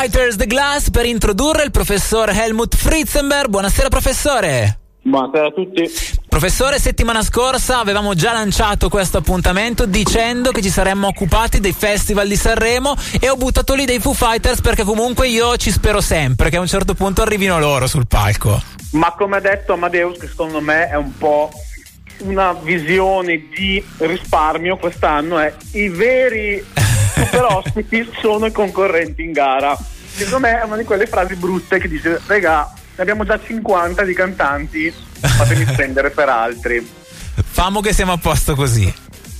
Fighters the Glass per introdurre il professor Helmut Fritzenberg. Buonasera professore. Buonasera a tutti. Professore, settimana scorsa avevamo già lanciato questo appuntamento dicendo che ci saremmo occupati dei festival di Sanremo e ho buttato lì dei Foo Fighters perché comunque io ci spero sempre che a un certo punto arrivino loro sul palco. Ma come ha detto Amadeus, che secondo me è un po' una visione di risparmio quest'anno, è i veri super ospiti sono i concorrenti in gara. Secondo me è una di quelle frasi brutte che dice, regà, ne abbiamo già 50 di cantanti, fatemi spendere per altri. Famo che siamo a posto così.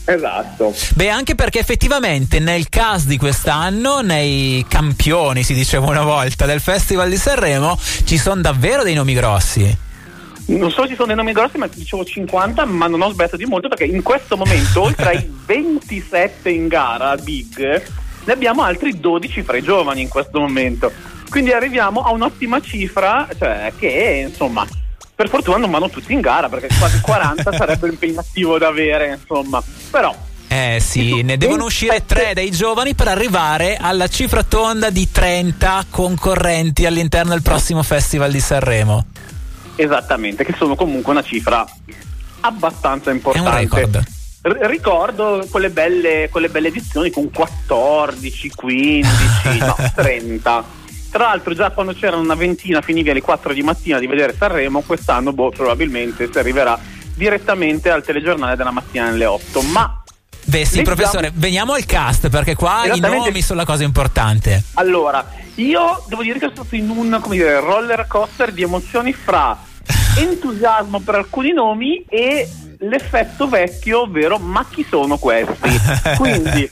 Esatto. Beh, anche perché effettivamente nel cast di quest'anno, nei campioni, si diceva una volta, del Festival di Sanremo, ci sono davvero dei nomi grossi. Non solo ci sono dei nomi grossi, ma dicevo 50, ma non ho sbagliato di molto perché in questo momento, oltre ai 27 in gara Big, ne abbiamo altri 12 fra i giovani in questo momento. Quindi arriviamo a un'ottima cifra, cioè che insomma, per fortuna non vanno tutti in gara perché quasi 40 sarebbe impegnativo da avere, insomma. Però eh sì, ne devono uscire tre dei giovani per arrivare alla cifra tonda di 30 concorrenti all'interno del prossimo Festival di Sanremo. Esattamente, che sono comunque una cifra abbastanza importante. È un record. R- ricordo quelle belle, quelle belle edizioni con 14, 15, no, 30. Tra l'altro già quando c'erano una ventina finivi alle 4 di mattina di vedere Sanremo, quest'anno boh, probabilmente si arriverà direttamente al telegiornale della mattina alle 8. Ma Beh sì, professore, veniamo al cast perché qua i nomi sono la cosa importante. Allora, io devo dire che sono stato in un come dire, roller coaster di emozioni fra entusiasmo per alcuni nomi e l'effetto vecchio, ovvero ma chi sono questi? Quindi,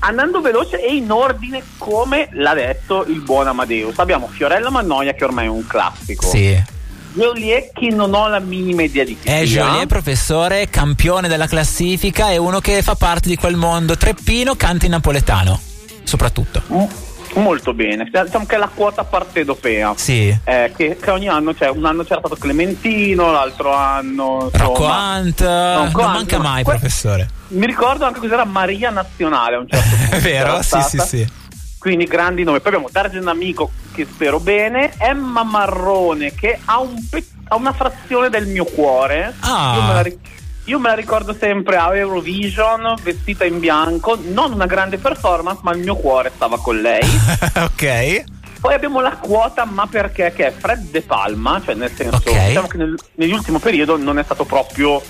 andando veloce e in ordine come l'ha detto il buon Amadeus, abbiamo Fiorella Mannoia che ormai è un classico. Sì. Joliet che non ho la minima idea di chi È sia. Joliet, professore, campione della classifica, è uno che fa parte di quel mondo treppino, canta in napoletano, soprattutto. M- molto bene, diciamo che è la quota partedopea. Sì. Eh, che, che ogni anno c'è, un anno c'era stato Clementino, l'altro anno Rocco Hunt, non manca ma mai, que- professore. Mi ricordo anche cos'era Maria Nazionale a un certo punto. È vero? Sì, sì, sì. Quindi grandi nomi. Poi abbiamo Dargen Amico che spero bene, Emma Marrone che ha, un pe- ha una frazione del mio cuore. Ah. Io me la ri- io me la ricordo sempre a Eurovision, vestita in bianco, non una grande performance, ma il mio cuore stava con lei. ok. Poi abbiamo la quota, ma perché? Che è Fred De Palma, cioè nel senso, Ok. diciamo che nel- nell'ultimo periodo non è stato proprio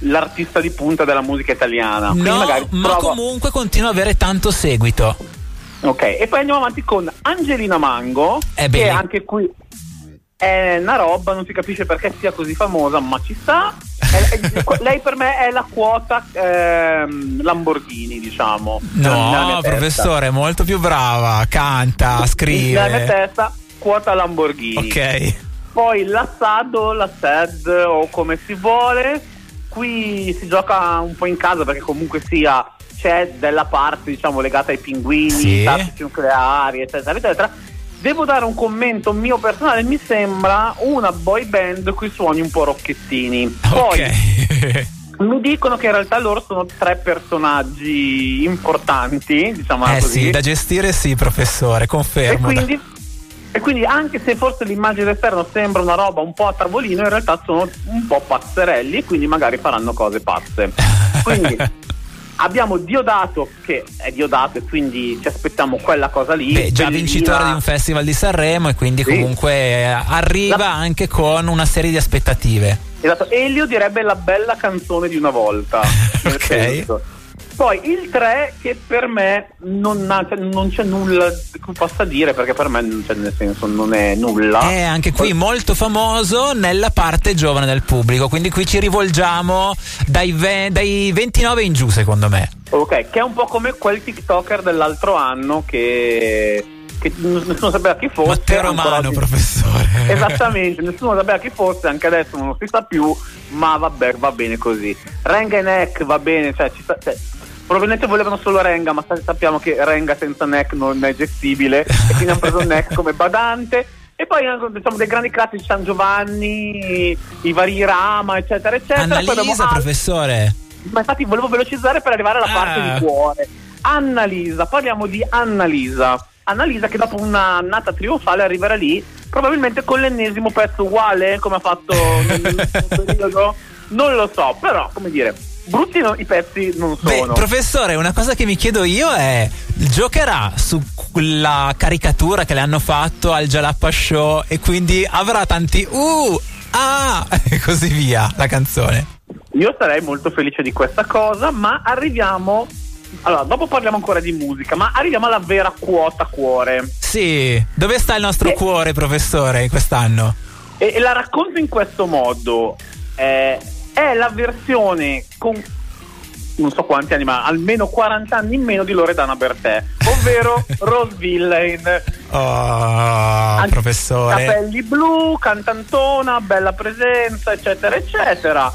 l'artista di punta della musica italiana. No, magari ma provo- comunque continua ad avere tanto seguito. Ok, e poi andiamo avanti con Angelina Mango, Eh, che anche qui è una roba, non si capisce perché sia così famosa, ma ci sta. È- è- lei per me è la quota ehm, Lamborghini, diciamo. No, professore, molto più brava, canta, Nella mia scrive. testa, quota Lamborghini. Ok. Poi la SAD o la SED o come si vuole, qui si gioca un po' in casa perché comunque sia c'è della parte diciamo legata ai pinguini, Sì. tattici nucleari, eccetera, eccetera. Devo dare un commento mio personale, mi sembra una boy band con i suoni un po' rocchettini. Poi Ok. mi dicono che in realtà loro sono tre personaggi importanti, diciamo eh così. sì, da gestire sì, professore, E confermo. quindi, e quindi anche se forse l'immagine d'esterno sembra una roba un po' a tavolino, in realtà sono un po' pazzerelli e quindi magari faranno cose pazze. Quindi abbiamo Diodato che è Diodato e quindi ci aspettiamo quella cosa lì. Beh, già vincitore di un festival di Sanremo e quindi Sì. comunque eh, arriva La- anche con una serie di aspettative. Esatto, Elio direbbe la bella canzone di una volta. Ok. senso. Poi il 3 che per me non, ha- non c'è nulla che possa dire perché per me cioè, nel senso non è nulla. È anche qui molto famoso nella parte giovane del pubblico, quindi qui ci rivolgiamo dai, ve- dai 29 in giù secondo me. Ok, che è un po' come quel TikToker dell'altro anno che, che nessuno sapeva chi fosse. Matteo Romano, oggi- professore. Esattamente, nessuno sapeva chi fosse, anche adesso non si sa più, ma vabbè, va bene così. Renga Neck va bene, cioè, ci sta- cioè, probabilmente volevano solo Renga, ma sa- sappiamo che Renga senza Neck non è gestibile, e quindi hanno preso Neck come badante. E poi diciamo dei grandi classici San Giovanni, i vari Rama, eccetera, eccetera. Poi Annalisa, altri- professore. ma infatti volevo velocizzare per arrivare alla Ah. parte di cuore. Annalisa, parliamo di Annalisa. Annalisa che dopo un'annata trionfale arriverà lì probabilmente con l'ennesimo pezzo uguale come ha fatto nel periodo. Non lo so, però come dire, brutti no, i pezzi non sono. Beh, professore, una cosa che mi chiedo io è: giocherà su quella caricatura che le hanno fatto al Jalappa Show e quindi avrà tanti uh, ah e così via la canzone? Io sarei molto felice di questa cosa, ma arriviamo. Allora, dopo parliamo ancora di musica, ma arriviamo alla vera quota cuore. Sì, dove sta il nostro Eh. cuore, professore, quest'anno? E, e la racconto in questo modo. Eh, è la versione con non so quanti anni, ma almeno 40 anni in meno di Loredana Bertè, ovvero Rose Villain. Oh, Anche professore. Capelli blu, cantantona, bella presenza, eccetera, eccetera.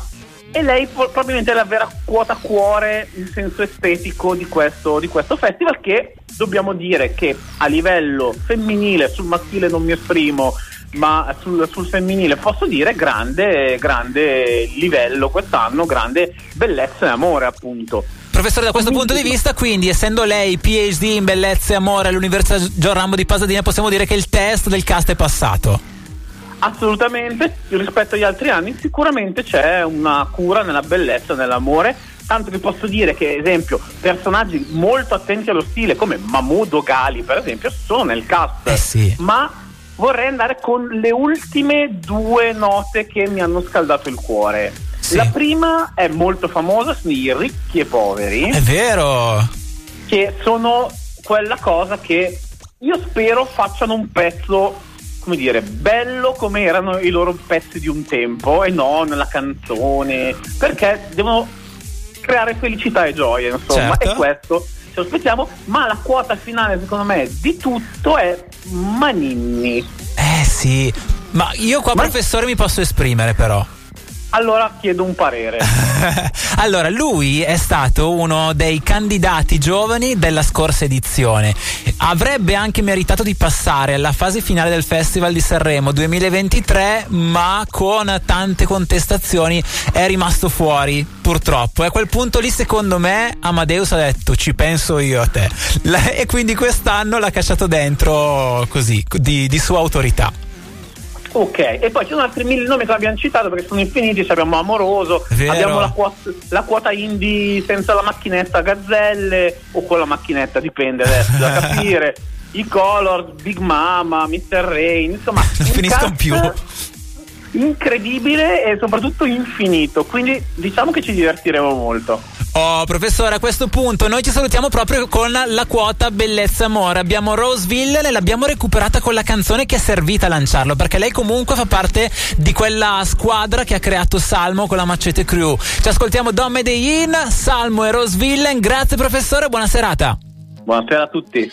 E lei probabilmente è la vera quota cuore in senso estetico di questo, di questo festival che dobbiamo dire che a livello femminile, sul maschile non mi esprimo, ma sul, sul femminile posso dire grande, grande livello quest'anno, grande bellezza e amore appunto. Professore, da questo punto di vista, quindi, essendo lei PhD in bellezza e amore all'Università Gian Rambo di Pasadena, possiamo dire che il test del cast è passato. Assolutamente, rispetto agli altri anni sicuramente c'è una cura nella bellezza, nell'amore, tanto che posso dire che, esempio, personaggi molto attenti allo stile come Mahmoud Gali, per esempio, sono nel cast, Eh sì. ma vorrei andare con le ultime due note che mi hanno scaldato il cuore. Sì. La prima è molto famosa, sono i ricchi e poveri È vero. che sono quella cosa che io spero facciano un pezzo, come dire, bello come erano i loro pezzi di un tempo e non la canzone, perché devono creare felicità e gioia, insomma, Certo. e questo lo aspettiamo, ma la quota finale secondo me di tutto è Maninni. Eh sì. Ma io qua, Ma- professore, mi posso esprimere però. Allora chiedo un parere. allora, lui è stato uno dei candidati giovani della scorsa edizione. Avrebbe anche meritato di passare alla fase finale del Festival di Sanremo 2023, ma con tante contestazioni è rimasto fuori, purtroppo. E a quel punto lì, secondo me, Amadeus ha detto ci penso io a te. E quindi quest'anno l'ha cacciato dentro così, di, di sua autorità. Ok, e poi ci sono altri mille nomi che abbiamo citato perché sono infiniti, abbiamo Amoroso, Vero. abbiamo la quota, la quota indie senza la macchinetta Gazzelle o con la macchinetta, dipende adesso da capire, i Colors, Big Mama, Mr. Rain, insomma, Non un finiscono più. incredibile e soprattutto infinito, quindi diciamo che ci divertiremo molto. Oh, professore, a questo punto noi ci salutiamo proprio con la quota Bellezza Amore. Abbiamo Roseville e l'abbiamo recuperata con la canzone che è servita a lanciarlo, perché lei comunque fa parte di quella squadra che ha creato Salmo con la Macete Crew. Ci ascoltiamo Don Medellin, Salmo e Roseville. Grazie professore, buona serata. Buonasera a tutti.